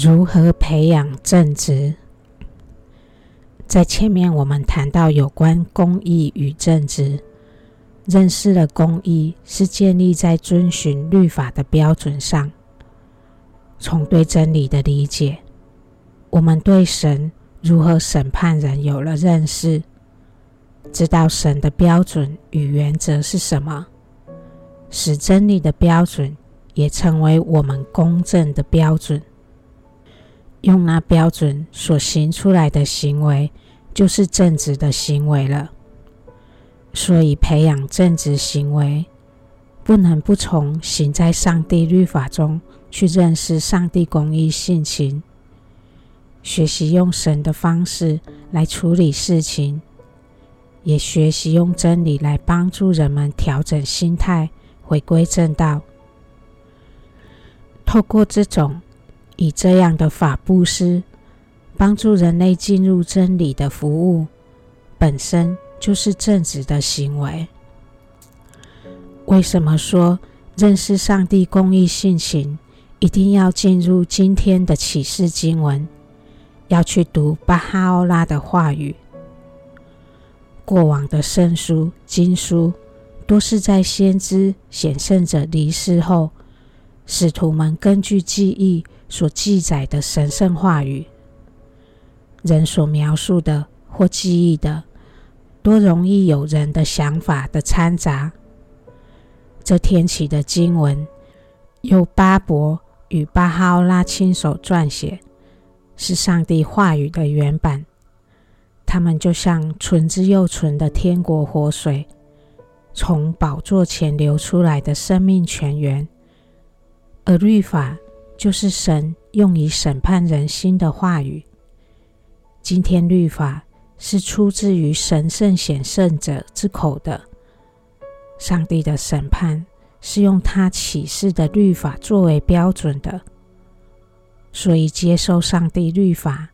如何培养正直？在前面我们谈到有关公义与正直，认识了公义是建立在遵循律法的标准上。从对真理的理解，我们对神如何审判人有了认识，知道神的标准与原则是什么，使真理的标准也成为我们公正的标准。用那标准所行出来的行为，就是正直的行为了。所以，培养正直行为，不能不从行在上帝律法中去认识上帝公义性情，学习用神的方式来处理事情，也学习用真理来帮助人们调整心态，回归正道。透过这种。以这样的法布施，帮助人类进入真理的服务，本身就是正直的行为。为什么说认识上帝公义性情，一定要进入今天的启示经文，要去读巴哈欧拉的话语？过往的圣书、经书，都是在先知显圣者离世后，使徒们根据记忆。所记载的神圣话语，人所描述的或记忆的，多容易有人的想法的掺杂。这天启的经文由巴伯与巴哈欧拉亲手撰写，是上帝话语的原版。它们就像纯之又纯的天国活水，从宝座前流出来的生命泉源，而律法。就是神用以审判人心的话语。今天律法是出自于神圣显圣者之口的。上帝的审判是用他启示的律法作为标准的。所以接受上帝律法，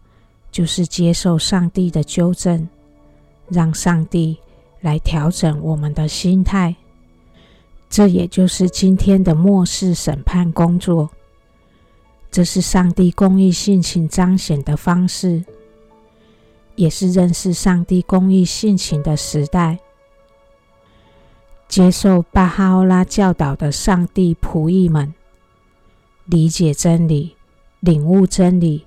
就是接受上帝的纠正，让上帝来调整我们的心态。这也就是今天的末世审判工作。这是上帝公义性情彰显的方式，也是认识上帝公义性情的时代。接受巴哈欧拉教导的上帝仆役们，理解真理、领悟真理、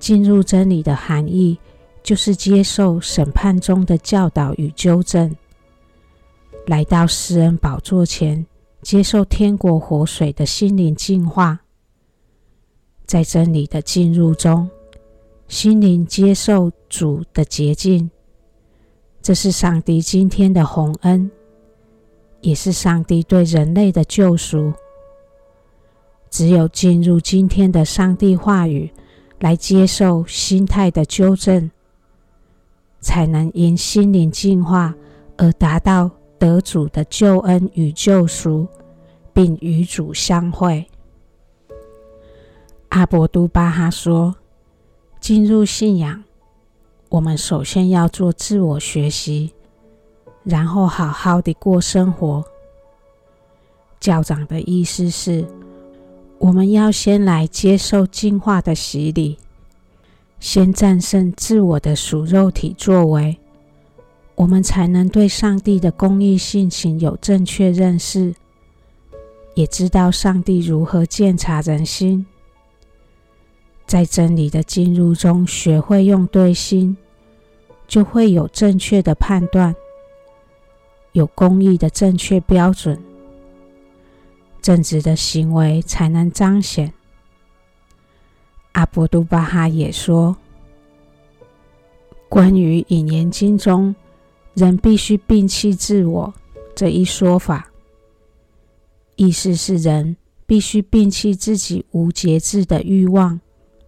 进入真理的含义，就是接受审判中的教导与纠正，来到施恩宝座前，接受天国活水的心灵净化。在真理的进入中，心灵接受主的洁净，这是上帝今天的宏恩，也是上帝对人类的救赎。只有进入今天的上帝话语，来接受心态的纠正，才能因心灵净化而达到得主的救恩与救赎，并与主相会。阿博都巴哈说：“进入信仰，我们首先要做自我学习，然后好好的过生活。”教长的意思是，我们要先来接受净化的洗礼，先战胜自我的属肉体作为，我们才能对上帝的公义性情有正确认识，也知道上帝如何鉴察人心。在真理的进入中，学会用对心，就会有正确的判断，有公义的正确标准，正直的行为才能彰显。阿博都巴哈也说，关于《引言经》中人必须摒弃自我这一说法，意思是人必须摒弃自己无节制的欲望。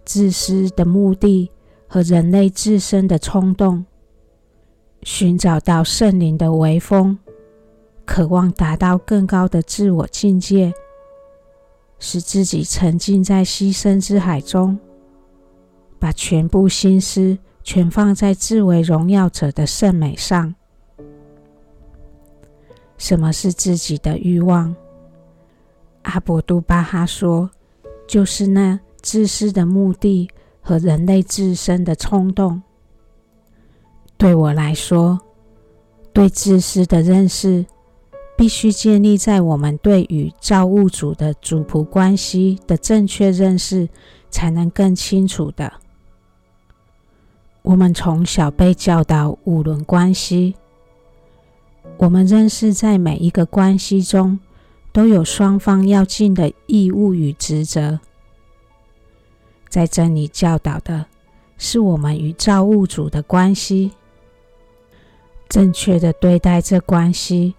自私的目的和人类自身的冲动，寻找到圣灵的微风，渴望达到更高的自我境界，使自己沉浸在牺牲之海中，把全部心思全放在自为荣耀者的圣美上。什么是自己的欲望？阿博都巴哈说，就是那。自私的目的和人类自身的冲动。对我来说，对自私的认识必须建立在我们对与造物主的主仆关系的正确认识，才能更清楚的。我们从小被教导五伦关系，我们认识在每一个关系中都有双方要尽的义务与职责。在这里教导的是我们与造物主的关系。正确的对待这关系，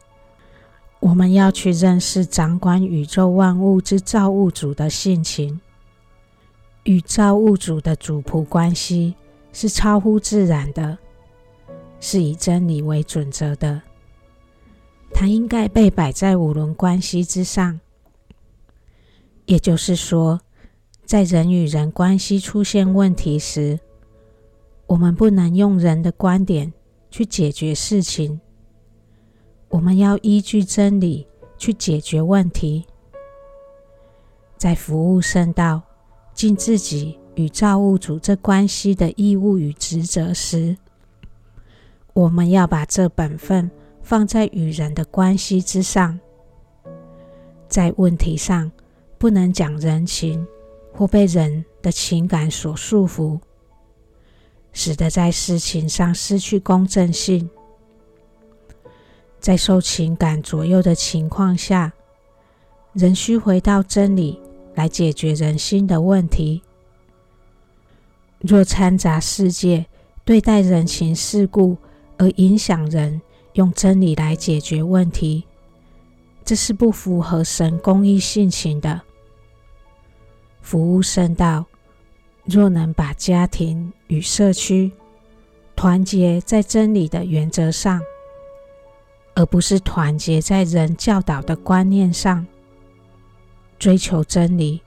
我们要去认识掌管宇宙万物之造物主的性情。与造物主的主仆关系是超乎自然的，是以真理为准则的。它应该被摆在五伦关系之上。也就是说，在人与人关系出现问题时，我们不能用人的观点。去解决事情，我们要依据真理去解决问题。在服务圣道、尽自己与造物主这关系的义务与职责时，我们要把这本分放在与人的关系之上。在问题上，不能讲人情或被人的情感所束缚。使得在事情上失去公正性，在受情感左右的情况下，仍需回到真理来解决人心的问题。若掺杂世界对待人情世故而影响人用真理来解决问题，这是不符合神公义性情的。服务圣道。若能把家庭与社区团结在真理的原则上，而不是团结在人教导的观念上，追求真理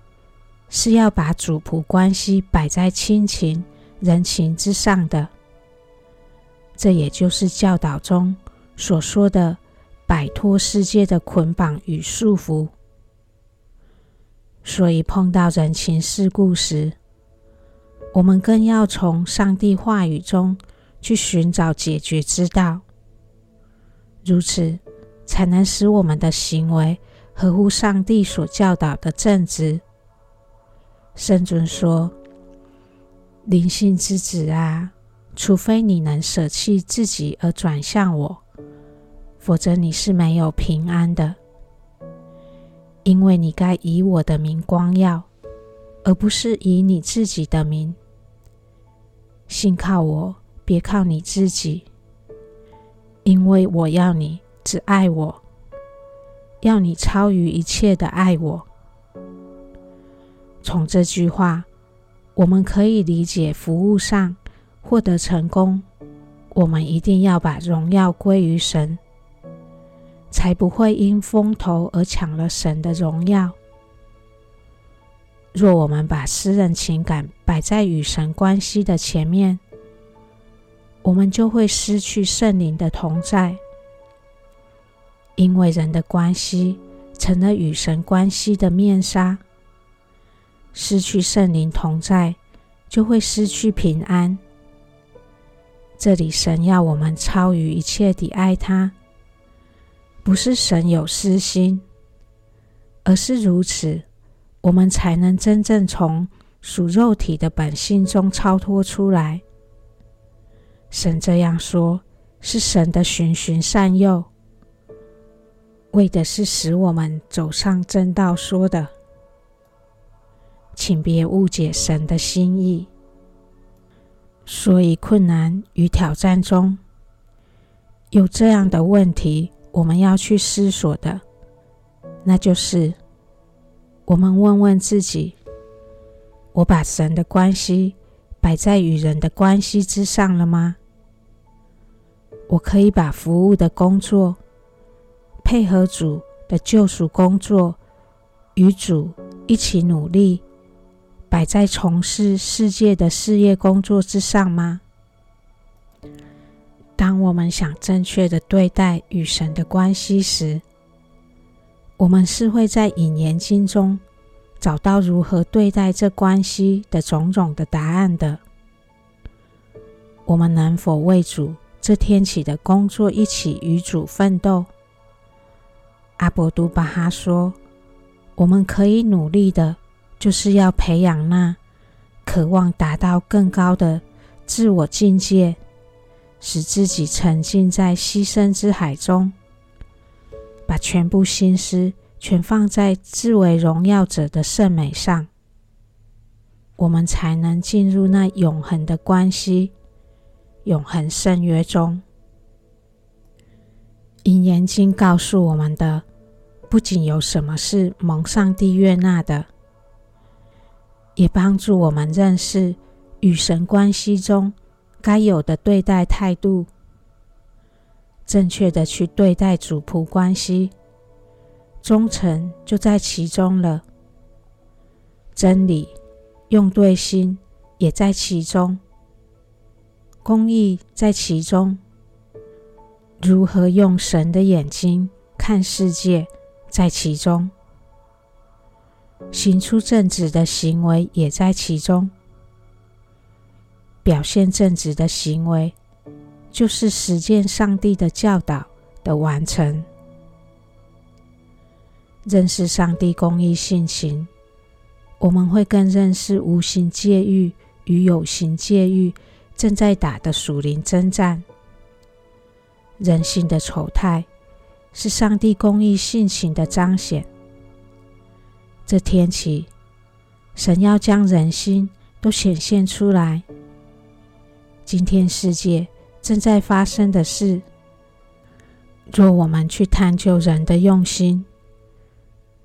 是要把主仆关系摆在亲情、人情之上的。这也就是教导中所说的摆脱世界的捆绑与束缚。所以碰到人情世故时，我们更要从上帝话语中去寻找解决之道，如此才能使我们的行为合乎上帝所教导的正直。圣尊说：“灵性之子啊，除非你能舍弃自己而转向我，否则你是没有平安的。因为你该以我的名光耀。”而不是以你自己的名，信靠我，别靠你自己，因为我要你只爱我，要你超于一切的爱我。从这句话，我们可以理解服务上获得成功，我们一定要把荣耀归于神，才不会因风头而抢了神的荣耀。若我们把私人情感摆在与神关系的前面，我们就会失去圣灵的同在，因为人的关系成了与神关系的面纱。失去圣灵同在，就会失去平安。这里神要我们超于一切地爱他，不是神有私心，而是如此。我们才能真正从属肉体的本性中超脱出来。神这样说，是神的循循善诱，为的是使我们走上正道。说的，请别误解神的心意。所以，困难与挑战中有这样的问题，我们要去思索的，那就是。我们问问自己：我把神的关系摆在与人的关系之上了吗？我可以把服务的工作配合主的救赎工作，与主一起努力，摆在从事世界的事业工作之上吗？当我们想正确的对待与神的关系时，我们是会在引言经中找到如何对待这关系的种种的答案的。我们能否为主这天起的工作一起与主奋斗？阿博都巴哈说：“我们可以努力的，就是要培养那渴望达到更高的自我境界，使自己沉浸在牺牲之海中，把全部心思全放在至为荣耀者的圣美上，我们才能进入那永恒的关系、永恒圣约中。”《箴言经》告诉我们的。不仅有什么是蒙上帝悦纳的，也帮助我们认识与神关系中该有的对待态度，正确的去对待主仆关系，忠诚就在其中了。真理用对心也在其中，公义在其中。如何用神的眼睛看世界？在其中，行出正直的行为也在其中。表现正直的行为，就是实践上帝的教导的完成。认识上帝公义性情，我们会更认识无形界域与有形界域正在打的属灵征战，人性的丑态。是上帝公义性情的彰显。这天起，神要将人心都显现出来。今天世界正在发生的事，若我们去探究人的用心，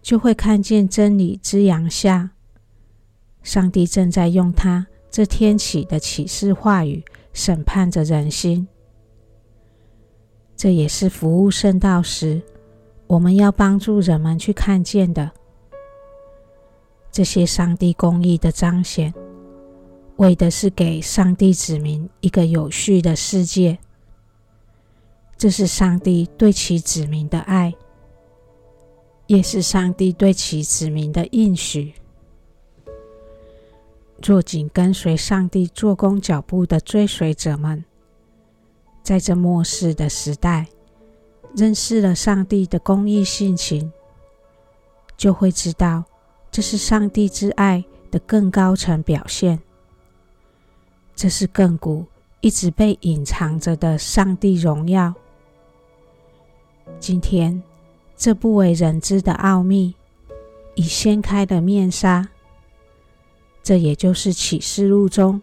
就会看见真理之阳下，上帝正在用他这天起的启示话语审判着人心。这也是服务圣道时，我们要帮助人们去看见的。这些上帝公义的彰显，为的是给上帝子民一个有序的世界。这是上帝对其子民的爱，也是上帝对其子民的应许。若紧跟随上帝做工脚步的追随者们，在这末世的时代，认识了上帝的公义性情，就会知道这是上帝之爱的更高层表现。这是亘古一直被隐藏着的上帝荣耀。今天，这不为人知的奥秘已掀开了面纱。这也就是启示录中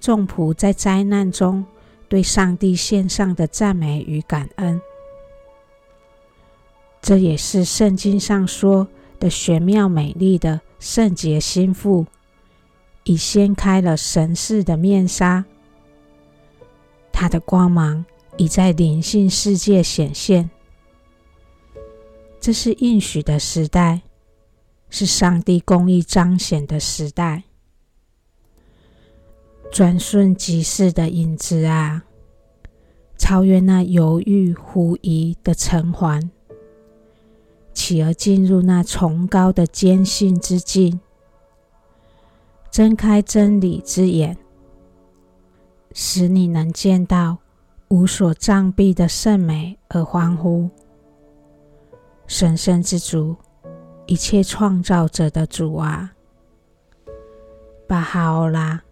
众仆在灾难中。对上帝献上的赞美与感恩，这也是圣经上说的玄妙美丽的圣洁心腹，已掀开了神似的面纱，他的光芒已在灵性世界显现。这是应许的时代，是上帝公义彰显的时代。转瞬即逝的影子啊，超越那犹豫狐疑的尘寰，企而进入那崇高的坚信之境，睁开真理之眼，使你能见到无所障蔽的圣美而欢呼。神圣之主，一切创造者的主啊，巴哈欧拉。